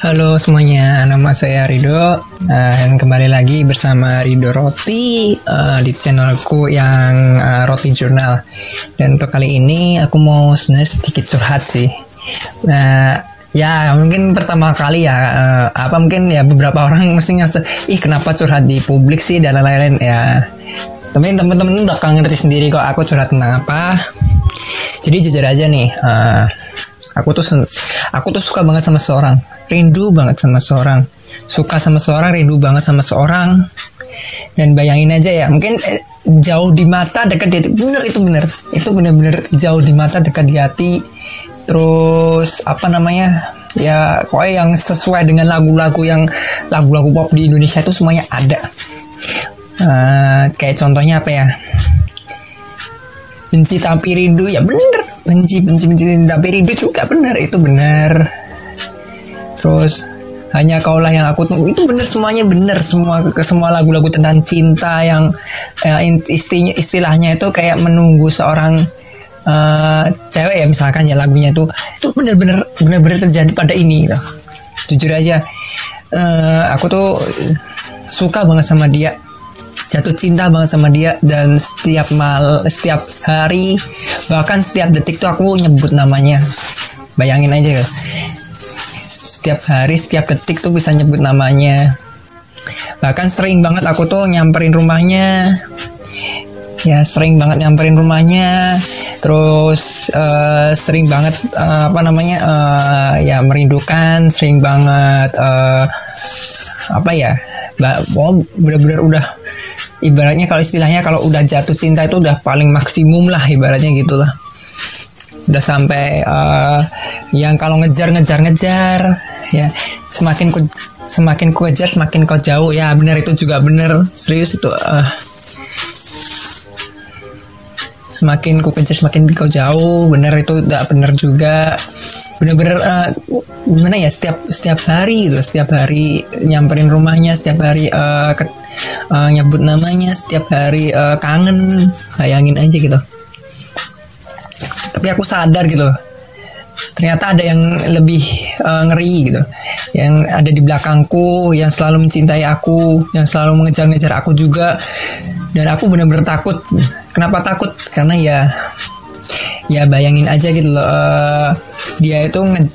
Halo semuanya, nama saya Rido uh, dan kembali lagi bersama Rido Roti uh, di channelku yang uh, Roti Jurnal. Dan untuk kali ini aku mau sebenarnya sedikit curhat sih. Nah, ya mungkin pertama kali ya uh, apa mungkin ya beberapa orang mesti ngerasa ih kenapa curhat di publik sih dan lain-lain ya. Tapi teman-teman udah ngerti sendiri kok aku curhat tentang apa. Jadi jujur aja nih, uh, aku tuh aku tuh suka banget sama seorang. Rindu banget sama seorang. Suka sama seorang rindu banget sama seorang. Dan bayangin aja ya mungkin eh, jauh di mata dekat di hati bener itu bener. Itu bener-bener jauh di mata dekat di hati. Terus apa namanya ya kok yang sesuai dengan lagu-lagu yang lagu-lagu pop di Indonesia itu semuanya ada. Uh, kayak contohnya apa ya benci tapi rindu ya bener. Benci benci benci tapi rindu juga bener itu bener. Terus hanya kaulah yang aku tunggu. Itu bener semuanya bener. Semua semua lagu-lagu tentang cinta yang ya, istilahnya istilahnya itu kayak menunggu seorang uh, cewek ya misalkan ya lagunya itu. Itu bener-bener bener-bener terjadi pada ini gitu. jujur aja uh, aku tuh suka banget sama dia jatuh cinta banget sama dia dan setiap mal setiap hari bahkan setiap detik tuh aku nyebut namanya. Bayangin aja ya. Setiap hari setiap detik tuh bisa nyebut namanya. Bahkan sering banget aku tuh nyamperin rumahnya ya sering banget nyamperin rumahnya. Terus uh, sering banget uh, apa namanya uh, ya merindukan sering banget uh, apa ya oh, bener-bener udah ibaratnya kalau istilahnya kalau udah jatuh cinta itu udah paling maksimum lah ibaratnya gitulah udah sampai uh, yang kalau ngejar ngejar ngejar ya semakin ku semakin ku kejar semakin kau jauh. Ya benar itu juga benar serius itu uh, semakin ku kejar semakin kau jauh. Benar itu tidak benar juga. Benar-benar uh, gimana ya setiap setiap hari gitu. Setiap hari nyamperin rumahnya setiap hari uh, ke, uh, nyebut namanya setiap hari uh, kangen. Bayangin aja gitu. Tapi aku sadar gitu. Ternyata ada yang lebih uh, ngeri gitu. Yang ada di belakangku yang selalu mencintai aku yang selalu mengejar-ngejar aku juga. Dan aku benar-benar takut kenapa takut? Karena ya ya bayangin aja gitu loh uh, dia itu nge,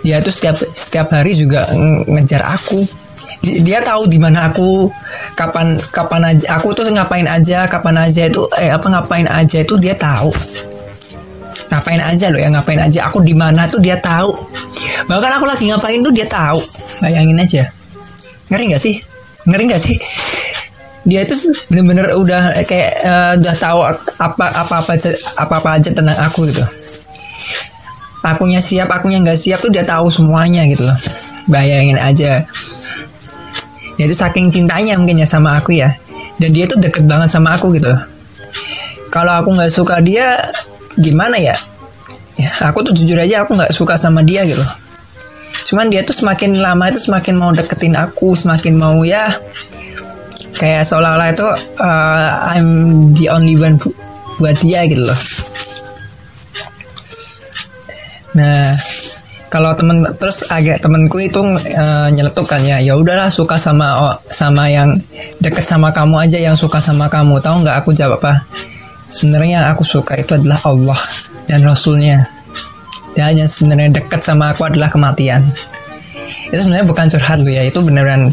dia itu setiap setiap hari juga ngejar aku. Dia tahu di mana aku kapan kapan aja aku tuh ngapain aja kapan aja itu eh apa ngapain aja itu dia tahu. Ngapain aja loh ya ngapain aja aku di mana tuh dia tahu. Bahkan aku lagi ngapain tuh dia tahu. Bayangin aja. Ngeri nggak sih? Ngeri nggak sih dia itu bener-bener udah kayak uh, udah tahu apa apa apa aja apa apa aja tentang aku gitu. Akunya siap akunya nggak siap tuh dia tahu semuanya gitu loh. Bayangin aja. Dia itu saking cintanya mungkin ya sama aku ya. Dan dia tuh deket banget sama aku gitu. Kalau aku nggak suka dia gimana ya? Ya aku tuh jujur aja aku nggak suka sama dia gitu cuman dia tuh semakin lama itu semakin mau deketin aku semakin mau ya kayak seolah-olah itu uh, I'm the only one buat dia gitu loh. Nah kalau temen terus agak temenku itu uh, nyeletuk kan ya ya udahlah suka sama oh, sama yang deket sama kamu aja yang suka sama kamu. Tahu nggak aku jawab apa? Sebenarnya yang aku suka itu adalah Allah dan Rasulnya. Dan yang sebenarnya dekat sama aku adalah kematian itu sebenarnya bukan curhat lu ya. Itu beneran.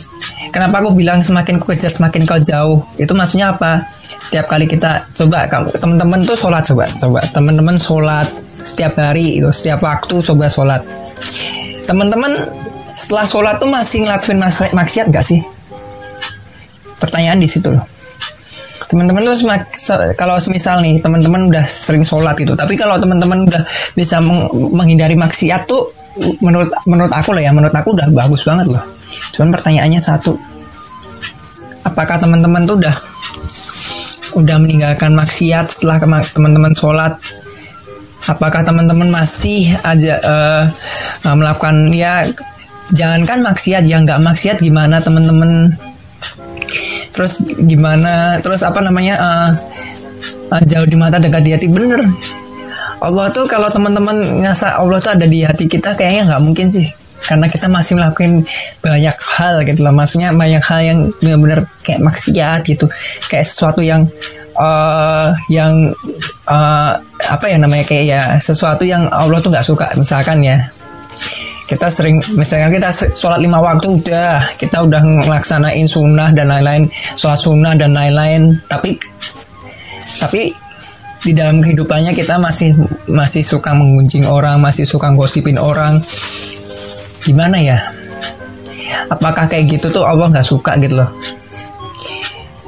Kenapa aku bilang semakin ku kejar semakin kau jauh? Itu maksudnya apa? Setiap kali kita coba teman-teman tuh sholat coba coba. Teman-teman sholat setiap hari itu setiap waktu coba sholat. Teman-teman setelah sholat tuh masih ngelakuin maksiat gak sih? Pertanyaan di situ loh. Teman-teman tuh kalau misal nih teman-teman udah sering sholat gitu tapi kalau teman-teman udah bisa meng menghindari maksiat tuh menurut menurut aku loh ya menurut aku udah bagus banget loh. Cuman pertanyaannya satu apakah teman-teman tuh udah udah meninggalkan maksiat setelah teman-teman sholat? Apakah teman-teman masih aja uh, melakukan ya jangankan maksiat yang nggak maksiat gimana teman-teman? Terus gimana terus apa namanya uh, uh, jauh di mata dekat di hati bener Allah tuh kalau teman-teman ngerasa Allah tuh ada di hati kita kayaknya nggak mungkin sih. Karena kita masih melakukan banyak hal gitu loh. Maksudnya banyak hal yang benar-benar kayak maksiat gitu. Kayak sesuatu yang uh, yang uh, apa ya namanya kayak ya sesuatu yang Allah tuh nggak suka. Misalkan ya kita sering misalnya kita sholat lima waktu udah kita udah ngelaksanain sunnah dan lain-lain sholat sunnah dan lain-lain. Tapi tapi di dalam kehidupannya kita masih masih suka mengunjing orang masih suka gosipin orang. Gimana ya? Apakah kayak gitu tuh Allah nggak suka gitu loh?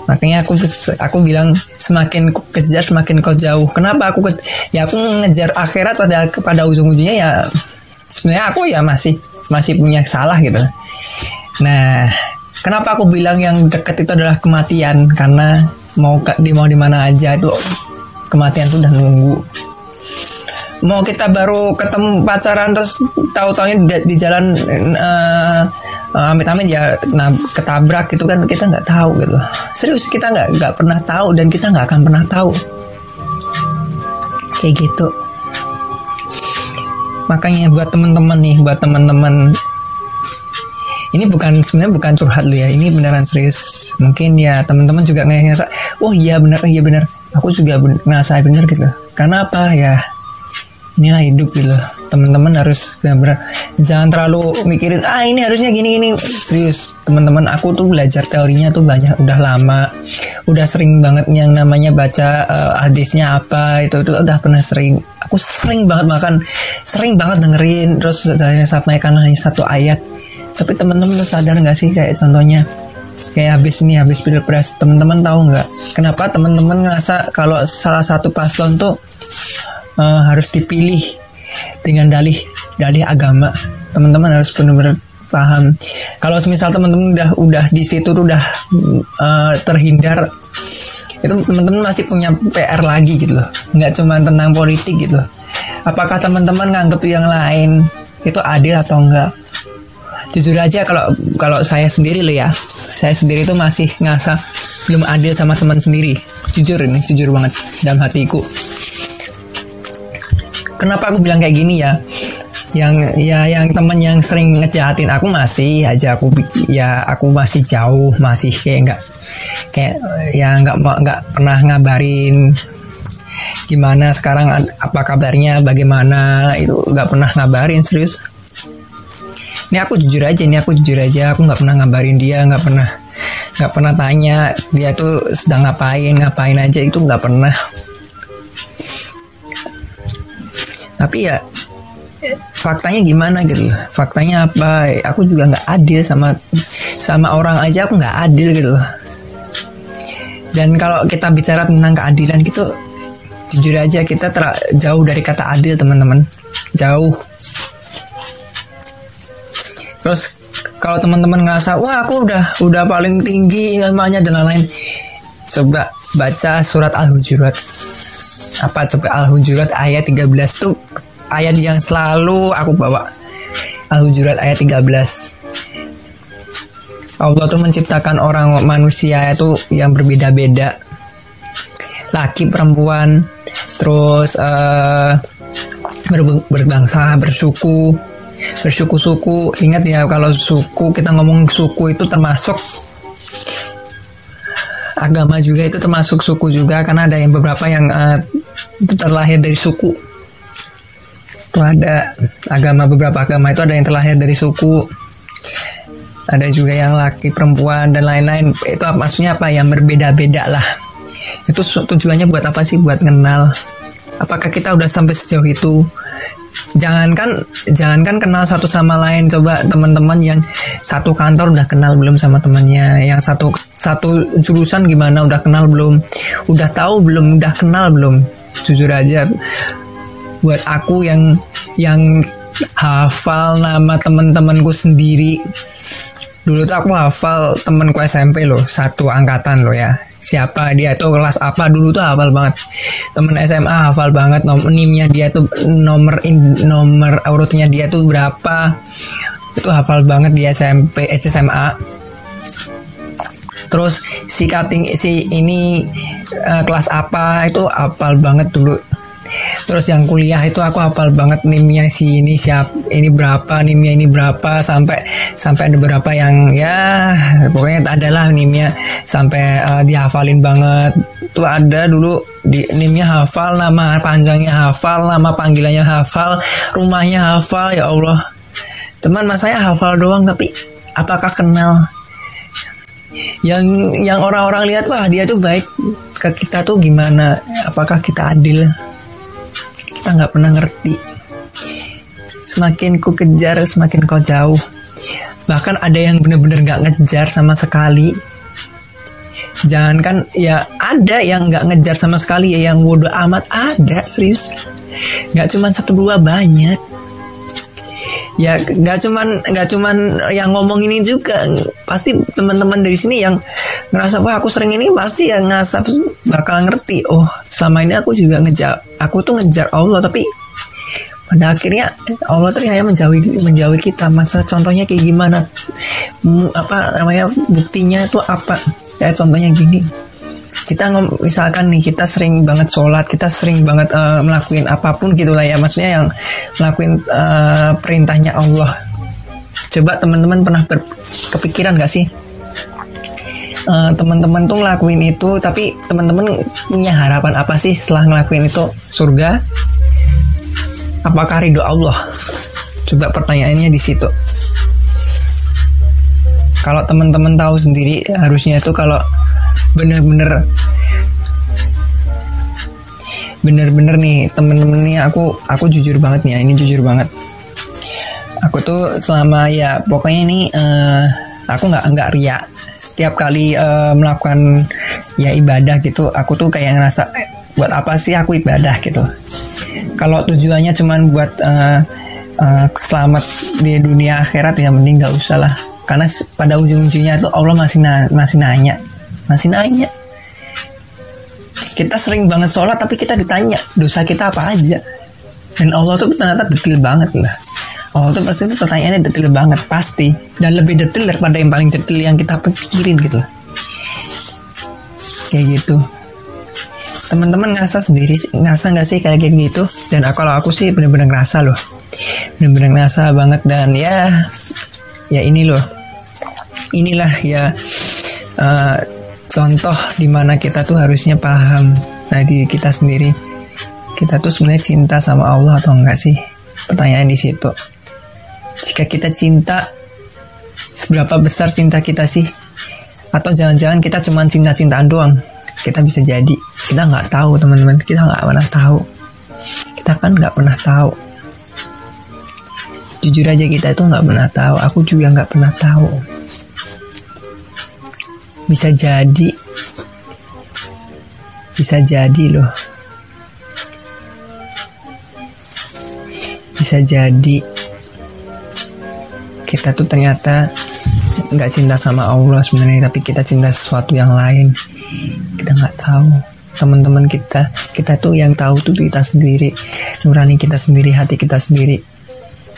Makanya aku aku bilang semakin ku kejar semakin kau jauh. Kenapa aku ke, ya aku ngejar akhirat pada pada ujung-ujungnya ya sebenarnya aku ya masih masih punya salah gitu. Nah kenapa aku bilang yang deket itu adalah kematian? Karena mau di mau di mana aja itu kematian tuh udah nunggu. Mau kita baru ketemu pacaran terus tahu-taunya di, di jalan uh, amit-amit ya nah ketabrak gitu kan kita nggak tahu gitu. Serius kita nggak nggak pernah tahu dan kita nggak akan pernah tahu. Kayak gitu. Makanya buat temen-temen nih buat temen-temen ini bukan sebenarnya bukan curhat lu ya ini beneran serius. Mungkin ya teman-teman juga ngerasa oh iya benar iya benar aku juga ngerasa benar gitu. Karena apa? Ya inilah hidup gitu. Teman-teman harus benar-benar jangan terlalu mikirin ah ini harusnya gini gini. Serius teman-teman aku tuh belajar teorinya tuh banyak udah lama. Udah sering banget yang namanya baca uh, hadisnya apa itu itu udah pernah sering. Aku sering banget makan sering banget dengerin. Terus saya sampaikan hanya satu ayat. Tapi teman-teman sadar nggak sih? Kayak contohnya kayak habis ini habis pilpres. Teman-teman tahu nggak? Kenapa teman-teman ngerasa kalau salah satu paslon tuh uh, harus dipilih dengan dalih dalih agama? Teman-teman harus benar-benar paham. Kalau misal teman-teman udah udah di situ udah uh, terhindar itu teman-teman masih punya PR lagi gitu loh. Nggak cuma tentang politik gitu loh. Apakah teman-teman nganggep yang lain itu adil atau enggak jujur aja kalau kalau saya sendiri loh ya. Saya sendiri tuh masih ngerasa belum adil sama teman sendiri. Jujur ini jujur banget dalam hatiku. Kenapa aku bilang kayak gini ya? Yang ya yang temen yang sering ngejahatin aku masih aja aku ya aku masih jauh masih kayak nggak kayak ya nggak nggak pernah ngabarin gimana sekarang apa kabarnya bagaimana itu nggak pernah ngabarin serius ini aku jujur aja ini aku jujur aja. Aku nggak pernah ngabarin dia nggak pernah nggak pernah tanya dia tuh sedang ngapain ngapain aja itu nggak pernah. Tapi ya faktanya gimana gitu? Faktanya apa? Aku juga nggak adil sama sama orang aja aku nggak adil gitu. Dan kalau kita bicara tentang keadilan gitu jujur aja kita ter jauh dari kata adil teman-teman. Jauh terus kalau teman-teman ngerasa wah aku udah udah paling tinggi ilmunya dan lain-lain coba baca surat al-hujurat. Apa coba Al-Hujurat ayat 13 tuh ayat yang selalu aku bawa. Al-Hujurat ayat 13 Allah tuh menciptakan orang manusia itu yang berbeda-beda. Laki perempuan terus uh, berbangsa bersuku bersuku-suku. Ingat ya kalau suku kita ngomong suku itu termasuk agama juga itu termasuk suku juga karena ada yang beberapa yang uh, terlahir dari suku. Itu ada agama beberapa agama itu ada yang terlahir dari suku. Ada juga yang laki perempuan dan lain-lain. Itu maksudnya apa? Yang berbeda-beda lah. Itu tujuannya buat apa sih? Buat kenal apakah kita udah sampai sejauh itu jangankan jangankan kenal satu sama lain. Coba teman-teman yang satu kantor udah kenal belum sama temannya? Yang satu satu jurusan gimana? Udah kenal belum? Udah tahu belum? Udah kenal belum? Jujur aja buat aku yang yang hafal nama temen-temenku sendiri. Dulu tuh aku hafal temenku SMP loh satu angkatan loh ya siapa dia tuh kelas apa dulu tuh hafal banget. Temen SMA hafal banget nomor nimnya dia tuh nomor in, nomor urutnya dia tuh berapa. Itu hafal banget di SMP SMA terus si cutting si ini uh, kelas apa itu hafal banget dulu terus yang kuliah itu aku hafal banget nimnya si ini siap ini berapa nimnya ini berapa sampai sampai ada beberapa yang ya pokoknya adalah nimnya. Sampai uh, dihafalin banget. Tuh ada dulu di nimnya hafal nama panjangnya hafal nama panggilannya hafal rumahnya hafal ya Allah. Teman mas saya hafal doang tapi apakah kenal? Yang yang orang-orang lihat wah dia tuh baik. Ke kita tuh gimana? Apakah kita adil kita nggak pernah ngerti. Semakin ku kejar semakin kau jauh. Bahkan ada yang bener-bener nggak ngejar sama sekali. Jangan kan ya ada yang nggak ngejar sama sekali ya yang bodoh amat ada serius. Nggak cuma satu dua banyak ya nggak cuman nggak cuman yang ngomong ini juga. Pasti teman-teman dari sini yang ngerasa wah aku sering ini pasti yang ngerasa bakal ngerti oh selama ini aku juga ngejar aku tuh ngejar Allah tapi pada akhirnya Allah hanya menjauhi menjauhi kita. Masa contohnya kayak gimana? Apa namanya buktinya itu apa? Ya contohnya gini kita misalkan nih kita sering banget sholat kita sering banget uh, melakukan apa pun gitulah ya. Maksudnya yang melakukan uh, perintahnya Allah. Coba teman-teman pernah kepikiran gak sih? Uh, teman-teman tuh ngelakuin itu tapi teman-teman punya harapan apa sih setelah ngelakuin itu? Surga? Apakah ridho Allah? Coba pertanyaannya di situ. Kalau teman-teman tahu sendiri harusnya itu kalau bener-bener bener-bener nih temen-temen nih aku aku jujur banget nih ya ini jujur banget. Aku tuh selama ya pokoknya ini uh, aku nggak nggak ria. Setiap kali uh, melakukan ya ibadah gitu aku tuh kayak ngerasa eh, buat apa sih aku ibadah? gitu. Kalau tujuannya cuman buat uh, uh, selamat di dunia akhirat ya mending nggak usah lah. Karena pada ujung-ujungnya tuh Allah masih na masih nanya masih nanya. Kita sering banget sholat tapi kita ditanya dosa kita apa aja? Dan Allah tuh ternyata detail banget lah. Allah tuh pasti pertanyaannya detail banget pasti. Dan lebih detail daripada yang paling detail yang kita pikirin gitu kayak gitu. Teman-teman ngerasa sendiri ngerasa nggak sih kayak gitu? Dan kalau aku sih bener-bener ngerasa loh. Bener-bener ngerasa banget dan ya ya ini loh. Inilah ya uh, contoh di mana kita tuh harusnya paham. Nah di kita sendiri kita tuh sebenarnya cinta sama Allah atau enggak sih? Pertanyaan di situ. Jika kita cinta seberapa besar cinta kita sih? Atau jangan-jangan kita cuma cinta-cintaan doang? Kita bisa jadi. Kita nggak tahu teman-teman. Kita nggak pernah tahu. Kita kan nggak pernah tahu. Jujur aja kita itu nggak pernah tahu. Aku juga nggak pernah tahu bisa jadi. Bisa jadi loh. Bisa jadi. Kita tuh ternyata nggak cinta sama Allah sebenarnya tapi kita cinta sesuatu yang lain. Kita nggak tahu. Teman-teman kita kita tuh yang tahu tuh kita sendiri. Nurani kita sendiri hati kita sendiri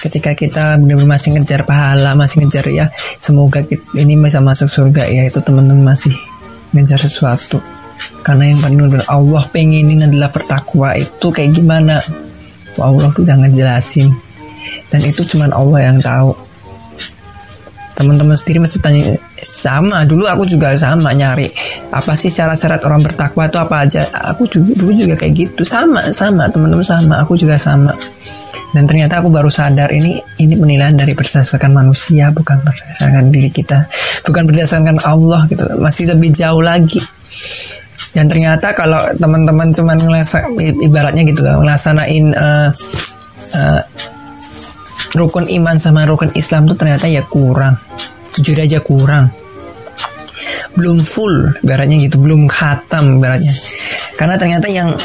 ketika kita benar-benar masih ngejar pahala masih ngejar ya semoga kita, ini bisa masuk surga ya itu teman-teman masih ngejar sesuatu. Karena yang benar Allah pengenin adalah pertakwa itu kayak gimana? Allah udah ngejelasin. Dan itu cuma Allah yang tahu. Teman-teman sendiri masih tanya sama dulu aku juga sama nyari. Apa sih syarat-syarat orang bertakwa itu apa aja? Aku juga dulu juga kayak gitu. Sama sama teman-teman sama aku juga sama dan ternyata aku baru sadar ini ini penilaian dari berdasarkan manusia bukan berdasarkan diri kita. Bukan berdasarkan Allah gitu masih lebih jauh lagi. Dan ternyata kalau teman-teman cuman ngelasa ibaratnya gitu lah ngelaksanain uh, uh, rukun iman sama rukun Islam tuh ternyata ya kurang. Jujur aja kurang. Belum full ibaratnya gitu belum khatam ibaratnya. Karena ternyata yang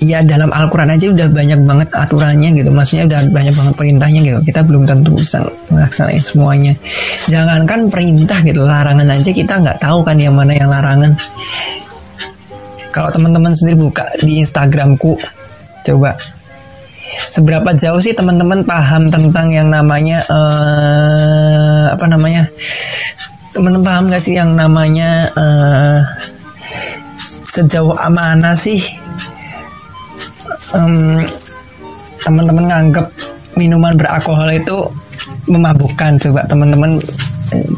ya dalam Al-Quran aja udah banyak banget aturannya gitu. Maksudnya udah banyak banget perintahnya gitu. Kita belum tentu bisa melaksanain semuanya. Jangankan perintah gitu larangan aja kita nggak tahu kan yang mana yang larangan. Kalau teman-teman sendiri buka di Instagramku coba. Seberapa jauh sih teman-teman paham tentang yang namanya uh, apa namanya? Teman-teman paham gak sih yang namanya uh, sejauh amanah sih um, teman-teman nganggap minuman beralkohol itu memabukkan coba teman-teman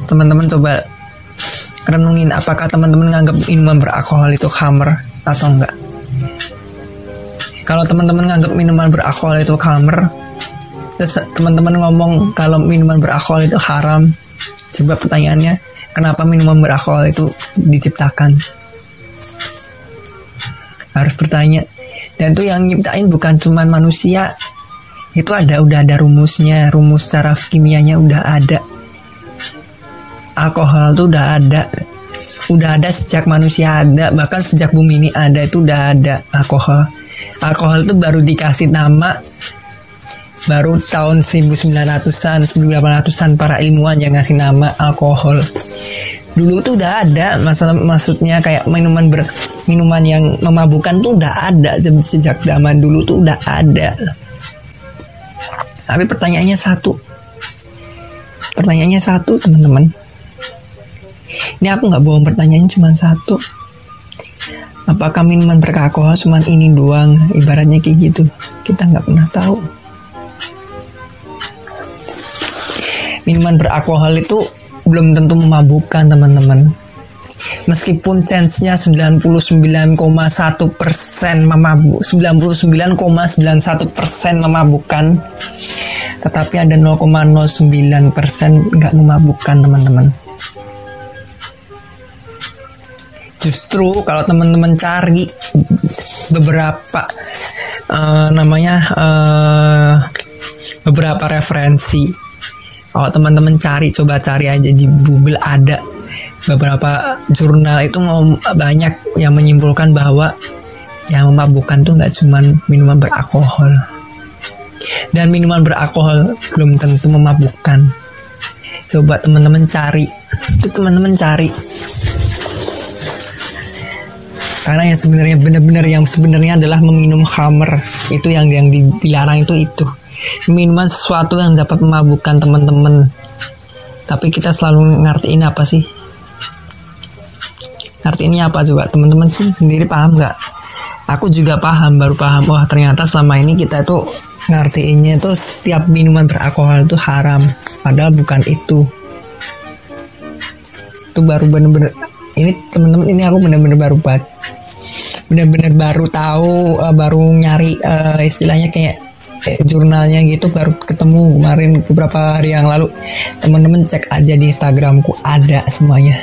teman-teman coba renungin apakah teman-teman nganggap minuman beralkohol itu hammer atau enggak? Kalau teman-teman nganggap minuman beralkohol itu hammer terus teman-teman ngomong kalau minuman beralkohol itu haram coba pertanyaannya kenapa minuman beralkohol itu diciptakan? Harus bertanya dan tuh yang nyiptain bukan cuma manusia. Itu ada udah ada rumusnya. Rumus cara kimianya udah ada. Alkohol tuh udah ada. Udah ada sejak manusia ada. Bahkan sejak bumi ini ada itu udah ada alkohol. Alkohol itu baru dikasih nama baru tahun 1900-an 1800-an para ilmuwan yang ngasih nama alkohol dulu tuh udah ada masalah maksudnya kayak minuman ber minuman yang memabukkan tuh udah ada sejak zaman dulu tuh udah ada. Tapi pertanyaannya satu. Pertanyaannya satu teman-teman. Ini aku nggak bohong pertanyaannya cuma satu. Apakah minuman beralkohol cuma ini doang? Ibaratnya kayak gitu. Kita nggak pernah tahu. Minuman beralkohol itu belum tentu memabukkan teman-teman. Meskipun chance-nya 99,1 persen memabuk 99,91 persen memabukkan tetapi ada 0,09 persen nggak memabukkan teman-teman. Justru kalau teman-teman cari beberapa uh, namanya uh, beberapa referensi kalau teman-teman cari coba cari aja di Google ada. Beberapa jurnal itu ngom banyak yang menyimpulkan bahwa yang memabukkan tuh nggak cuma minuman beralkohol. Dan minuman beralkohol belum tentu memabukkan. Coba teman-teman cari. Itu teman-teman cari. Karena yang sebenarnya benar-benar yang sebenarnya adalah meminum hammer itu yang yang dilarang itu itu minuman sesuatu yang dapat memabukkan teman-teman. Tapi kita selalu ngertiin apa sih? Ngertiinnya apa coba? Teman-teman sih sendiri paham nggak? Aku juga paham baru paham. Wah ternyata selama ini kita itu ngertiinnya itu setiap minuman beralkohol itu haram. Padahal bukan itu. Itu baru bener-bener ini teman-teman ini aku bener-bener baru buat bener-bener baru tahu uh, baru nyari uh, istilahnya kayak eh, jurnalnya gitu baru ketemu kemarin beberapa hari yang lalu. Teman-teman cek aja di Instagramku ada semuanya.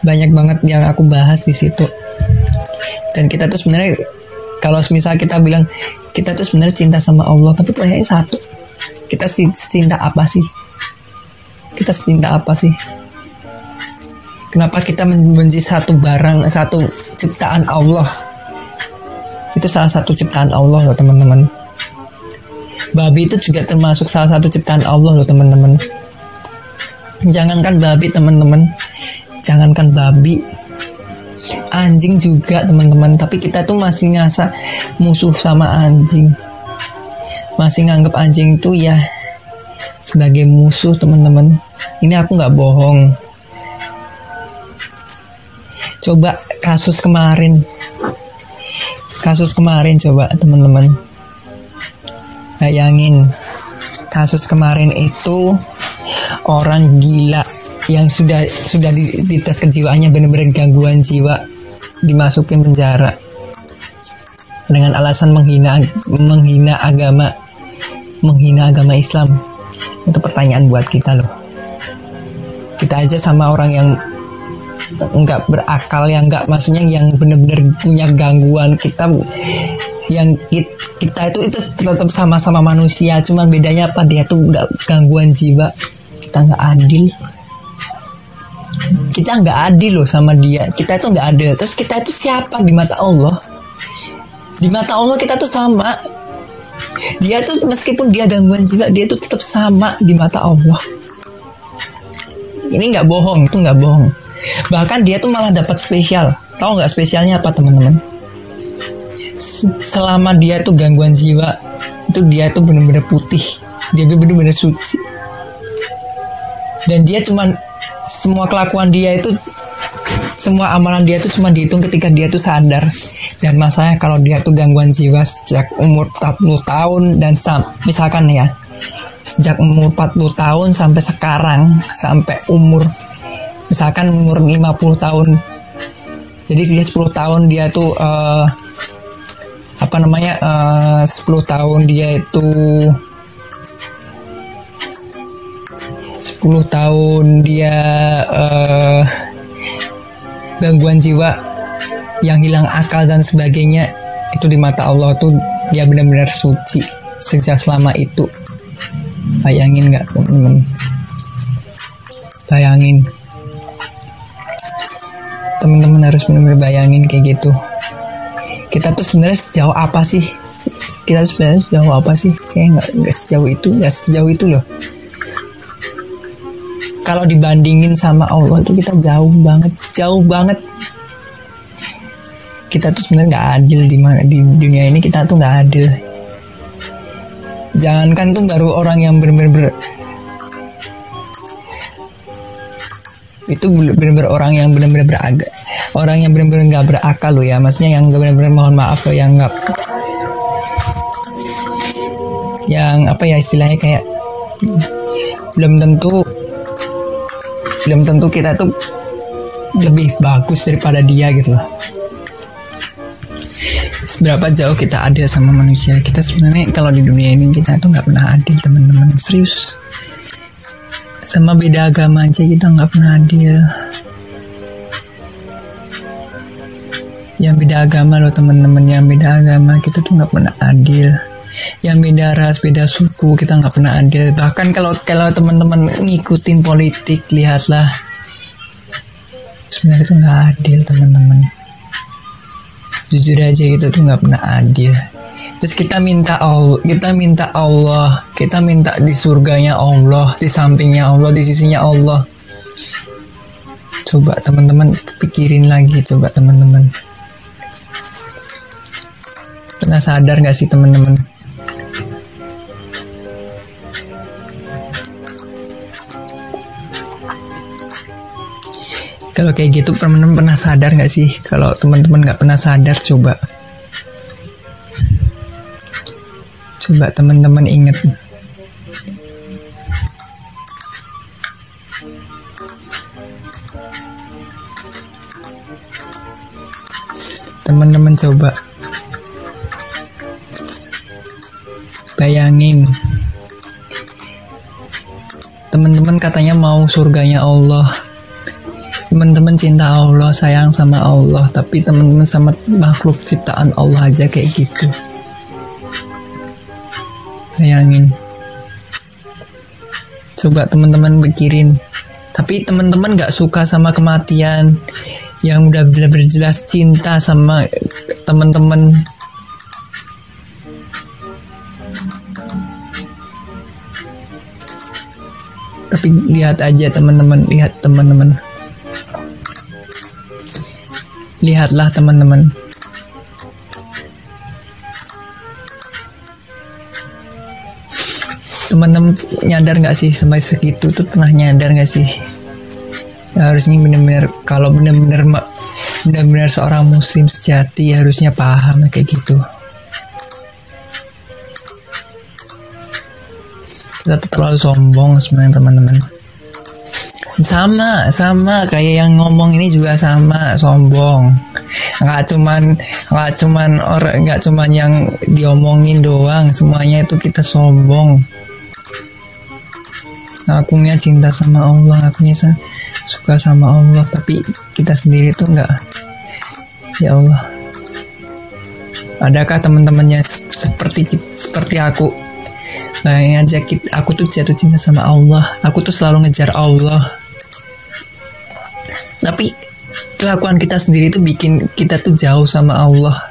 Banyak banget yang aku bahas di situ. Dan kita tuh sebenarnya kalau misal kita bilang kita tuh sebenarnya cinta sama Allah tapi pertanyaannya satu kita cinta apa sih? Kita cinta apa sih? Kenapa kita membenci satu barang satu ciptaan Allah itu salah satu ciptaan Allah loh teman-teman. Babi itu juga termasuk salah satu ciptaan Allah loh teman-teman. Jangankan babi teman-teman. Jangankan babi. Anjing juga teman-teman. Tapi kita tuh masih ngerasa musuh sama anjing. Masih nganggap anjing itu ya sebagai musuh teman-teman. Ini aku nggak bohong. Coba kasus kemarin kasus kemarin coba teman-teman. Bayangin kasus kemarin itu orang gila yang sudah sudah di, di tes kejiwaannya benar-benar gangguan jiwa dimasukin penjara. Dengan alasan menghina menghina agama menghina agama Islam. Itu pertanyaan buat kita loh. Kita aja sama orang yang nggak berakal yang nggak maksudnya yang benar-benar punya gangguan kita yang kita itu itu tetap sama-sama manusia cuman bedanya apa? Dia tuh nggak gangguan jiwa. Kita nggak adil. Kita nggak adil loh sama dia. Kita itu nggak adil. Terus kita itu siapa? Di mata Allah. Di mata Allah kita tuh sama. Dia tuh meskipun dia gangguan jiwa dia tuh tetap sama di mata Allah. Ini nggak bohong itu nggak bohong Bahkan dia tuh malah dapat spesial. Tahu nggak spesialnya apa teman-teman? Selama dia tuh gangguan jiwa, itu dia tuh bener-bener putih. Dia bener-bener suci. Dan dia cuman semua kelakuan dia itu semua amalan dia tuh cuma dihitung ketika dia tuh sadar dan masalahnya kalau dia tuh gangguan jiwa sejak umur 40 tahun dan sam misalkan ya sejak umur 40 tahun sampai sekarang sampai umur misalkan umur 50 tahun. Jadi dia 10 tahun dia tuh uh, apa namanya eh, uh, 10 tahun dia itu 10 tahun dia uh, gangguan jiwa yang hilang akal dan sebagainya itu di mata Allah tuh dia benar-benar suci sejak selama itu. Bayangin nggak teman-teman? Bayangin teman-teman harus benar-benar bayangin kayak gitu. Kita tuh sebenarnya sejauh apa sih? Kita tuh sebenarnya sejauh apa sih? Kayak nggak nggak sejauh itu nggak sejauh itu loh. Kalau dibandingin sama Allah itu kita jauh banget jauh banget. Kita tuh sebenarnya nggak adil di mana di dunia ini kita tuh nggak adil. Jangankan tuh baru orang yang bener-bener itu bener-bener orang yang bener-bener beragak. Orang yang bener-bener nggak berakal loh ya. Maksudnya yang bener-bener mohon maaf loh yang nggak yang apa ya istilahnya kayak belum tentu belum tentu kita tuh lebih bagus daripada dia gitu loh. Seberapa jauh kita adil sama manusia. Kita sebenarnya kalau di dunia ini kita tuh nggak pernah adil teman-teman. Serius sama beda agama aja kita nggak pernah adil yang beda agama loh teman-teman yang beda agama kita tuh nggak pernah adil yang beda ras, beda suku kita nggak pernah adil. Bahkan kalau kalau teman-teman ngikutin politik, lihatlah sebenarnya itu nggak adil teman-teman. Jujur aja gitu tuh nggak pernah adil. Terus kita minta Allah, kita minta Allah, kita minta di surganya Allah, di sampingnya Allah, di sisinya Allah. Coba teman-teman pikirin lagi, coba teman-teman. Pernah sadar gak sih teman-teman? Kalau kayak gitu teman-teman pernah sadar nggak sih? Kalau teman-teman nggak pernah sadar coba coba teman-teman ingat. Teman-teman coba bayangin. Teman-teman katanya mau surganya Allah. Teman-teman cinta Allah sayang sama Allah tapi teman-teman sama makhluk ciptaan Allah aja kayak gitu bayangin coba teman-teman pikirin. Tapi teman-teman gak suka sama kematian yang udah berjelas cinta sama teman-teman. Tapi lihat aja teman-teman lihat teman-teman. Lihatlah teman-teman. Teman-teman nyadar nggak sih sampai segitu tuh pernah nyadar nggak sih? Ya, harusnya benar-benar kalau benar-benar benar-benar seorang muslim sejati harusnya paham kayak gitu. Kita terlalu sombong sebenarnya teman-teman. Sama sama. Kayak yang ngomong ini juga sama sombong. Nggak cuman nggak cuman orang nggak cuman yang diomongin doang. Semuanya itu kita sombong akunya cinta sama Allah akunya suka sama Allah tapi kita sendiri tuh nggak. Ya Allah. Adakah teman-temannya seperti seperti aku? Bayangin aja aku tuh jatuh cinta sama Allah. Aku tuh selalu ngejar Allah. Tapi kelakuan kita sendiri itu bikin kita tuh jauh sama Allah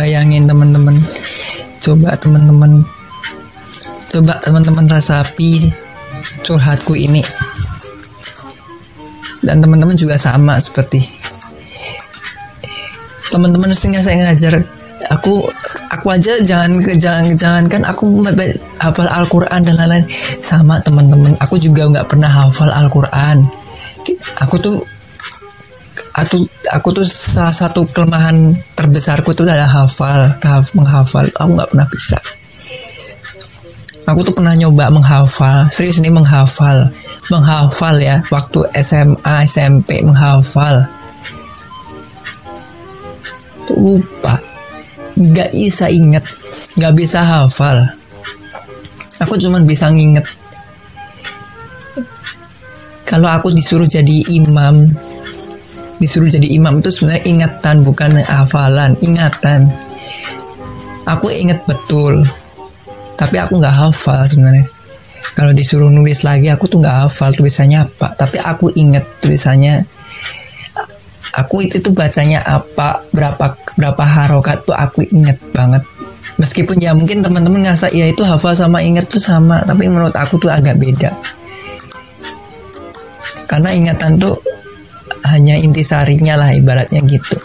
bayangin teman-teman. Coba teman-teman. Coba teman-teman rasapi curhatku ini. Dan teman-teman juga sama seperti teman-teman mestinya saya ngajar. Aku aku aja jangan jangan jangan kan aku hafal Al-Quran dan lain-lain. Sama teman-teman. Aku juga nggak pernah hafal Al-Quran. Aku tuh aku aku tuh salah satu kelemahan terbesarku itu adalah hafal menghafal. Aku nggak pernah bisa. Aku tuh pernah nyoba menghafal serius ini menghafal. Menghafal ya waktu SMA SMP menghafal. Tuh lupa. Nggak bisa inget nggak bisa hafal. Aku cuma bisa nginget. Kalau aku disuruh jadi imam disuruh jadi imam itu sebenarnya ingatan bukan hafalan ingatan. Aku inget betul tapi aku nggak hafal sebenarnya. Kalau disuruh nulis lagi aku tuh nggak hafal tulisannya apa. Tapi aku inget tulisannya aku itu tuh bacanya apa berapa berapa harokat tuh aku inget banget. Meskipun ya mungkin teman-teman ngerasa ya itu hafal sama inget tuh sama tapi menurut aku tuh agak beda. Karena ingatan tuh hanya intisarinya lah ibaratnya gitu.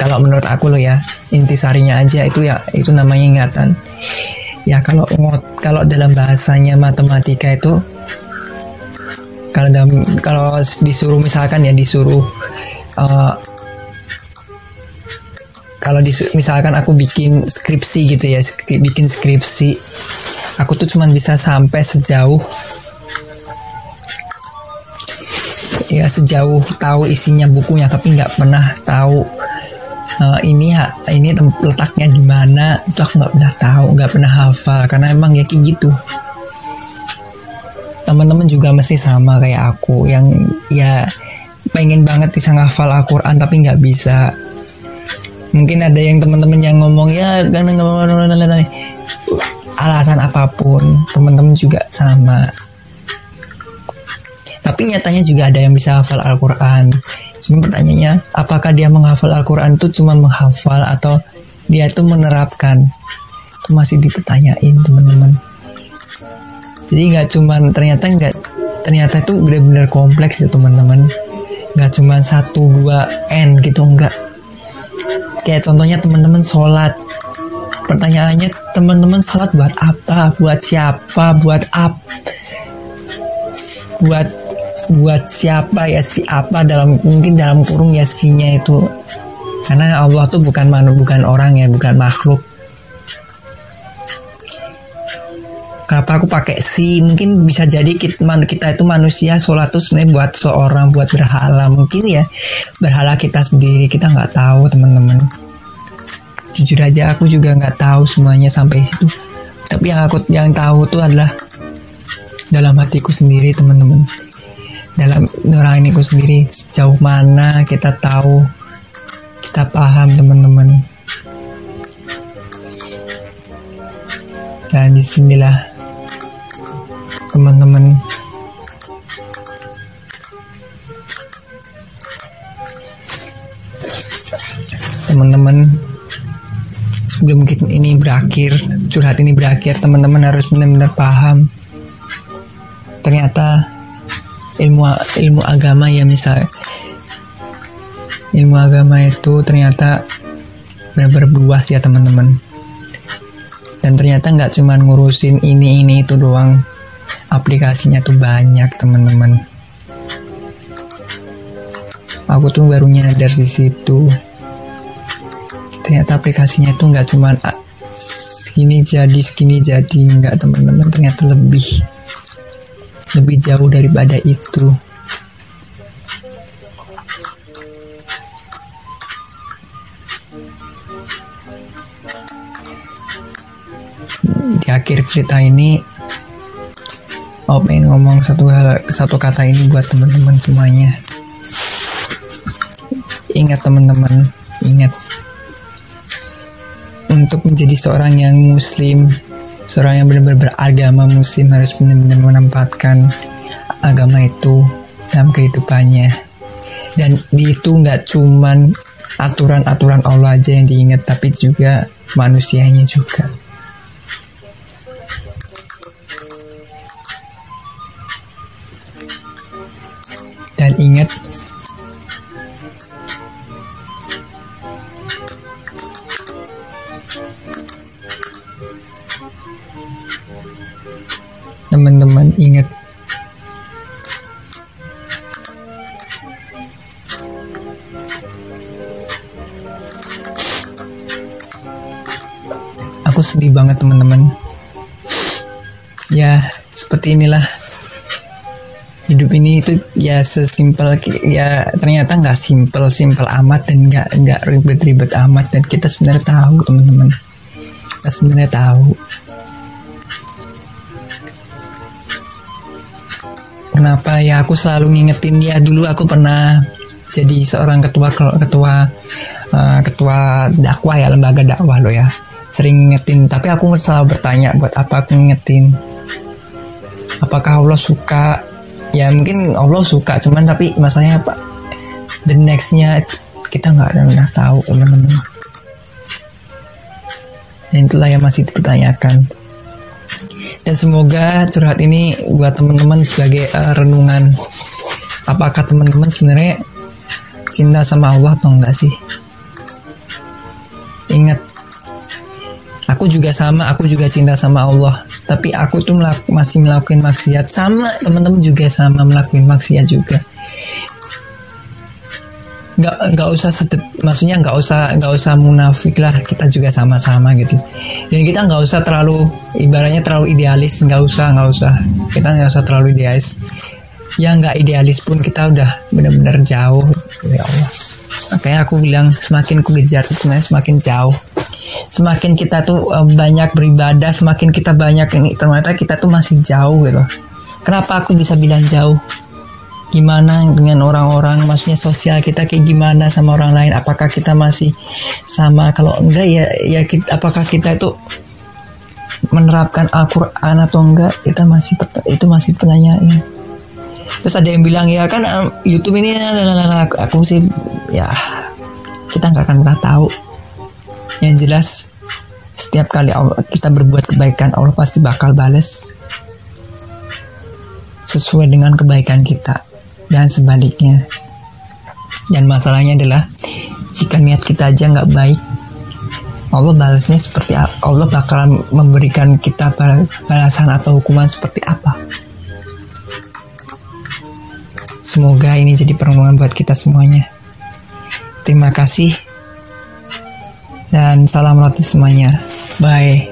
Kalau menurut aku loh ya intisarinya aja itu ya itu namanya ingatan. Ya kalau kalau dalam bahasanya matematika itu kalau dalam kalau disuruh misalkan ya disuruh uh, kalau di, misalkan aku bikin skripsi gitu ya bikin skripsi aku tuh cuman bisa sampai sejauh ya sejauh tahu isinya bukunya tapi nggak pernah tahu uh, ini ini letaknya di mana itu aku nggak pernah tahu nggak pernah hafal karena emang ya kayak gitu. Teman-teman juga mesti sama kayak aku yang ya pengen banget bisa ngafal Al-Quran tapi nggak bisa. Mungkin ada yang teman-teman yang ngomong ya karena alasan apa pun teman-teman juga sama tapi nyatanya juga ada yang bisa hafal Al-Quran. Cuma pertanyaannya apakah dia menghafal Al-Quran itu cuma menghafal atau dia itu menerapkan? Itu masih dipertanyain teman-teman. Jadi nggak cuman ternyata nggak ternyata itu benar-benar kompleks ya teman-teman. Nggak cuma satu dua n gitu enggak kayak contohnya teman-teman sholat. Pertanyaannya teman-teman sholat buat apa? Buat siapa? Buat apa buat buat siapa ya si apa dalam mungkin dalam kurung ya sinya itu. Karena Allah tuh bukan manu bukan orang ya bukan makhluk. Kenapa aku pakai si? Mungkin bisa jadi kita, kita itu manusia sholat tuh sebenarnya buat seorang buat berhala. Mungkin ya berhala kita sendiri kita nggak tahu teman-teman. Jujur aja aku juga nggak tahu semuanya sampai situ. Tapi yang aku yang tahu tuh adalah dalam hatiku sendiri teman-teman dalam nuraniku sendiri sejauh mana kita tahu kita paham teman-teman. Dan di sinilah teman-teman teman-teman sebelum ini berakhir curhat ini berakhir teman-teman harus benar-benar paham. Ternyata ilmu ilmu agama ya misal. Ilmu agama itu ternyata benar-benar luas ya teman-teman. Dan ternyata nggak cuma ngurusin ini ini itu doang. Aplikasinya tuh banyak teman-teman. Aku tuh baru nyadar di situ. Ternyata aplikasinya tuh nggak cuma segini jadi segini jadi. Nggak teman-teman. Ternyata lebih lebih jauh daripada itu di akhir cerita ini Oh pengen ngomong satu hal satu kata ini buat teman-teman semuanya. Ingat teman-teman, ingat untuk menjadi seorang yang muslim, seorang yang benar-benar beragama muslim harus benar-benar menempatkan agama itu dalam kehidupannya. Dan itu nggak cuman aturan-aturan Allah aja yang diingat, tapi juga manusianya juga. dan ingat ya sesimpel ya ternyata nggak simpel simpel amat dan nggak nggak ribet-ribet amat. Dan kita sebenarnya tahu teman-teman. Kita sebenarnya tahu. Kenapa ya aku selalu ngingetin ya dulu aku pernah jadi seorang ketua ketua uh, ketua dakwah ya lembaga dakwah lo ya. Sering ngingetin tapi aku selalu bertanya buat apa aku ngingetin. Apakah Allah suka ya mungkin Allah suka cuman tapi masalahnya apa? The nextnya kita nggak pernah tahu teman-teman. Dan itulah yang masih dipertanyakan. Dan semoga curhat ini buat teman-teman sebagai uh, renungan. Apakah teman-teman sebenarnya cinta sama Allah atau enggak sih? Ingat aku juga sama aku juga cinta sama Allah tapi aku tuh melak masih melakukan maksiat. Sama teman-teman juga sama melakukan maksiat juga. Nggak nggak usah sedet, maksudnya nggak usah nggak usah munafik lah. Kita juga sama-sama gitu. Dan kita nggak usah terlalu ibaratnya terlalu idealis. Nggak usah nggak usah. Kita nggak usah terlalu idealis. Ya nggak idealis pun kita udah benar-benar jauh ya Allah. Makanya aku bilang semakin ku kejar itu semakin jauh. Semakin kita tuh uh, banyak beribadah semakin kita banyak ini ternyata kita tuh masih jauh gitu. Kenapa aku bisa bilang jauh? Gimana dengan orang-orang maksudnya sosial kita kayak gimana sama orang lain? Apakah kita masih sama? Kalau enggak ya ya kita, apakah kita itu menerapkan Al-Quran atau enggak? Kita masih itu masih pertanyaan terus ada yang bilang ya kan YouTube ini aku sih ya kita nggak akan pernah tahu. Yang jelas setiap kali kita berbuat kebaikan Allah pasti bakal bales sesuai dengan kebaikan kita dan sebaliknya. Dan masalahnya adalah jika niat kita aja nggak baik Allah balasnya seperti Allah bakalan memberikan kita balasan atau hukuman seperti apa Semoga ini jadi perenungan buat kita semuanya. Terima kasih. Dan salam roti semuanya. Bye.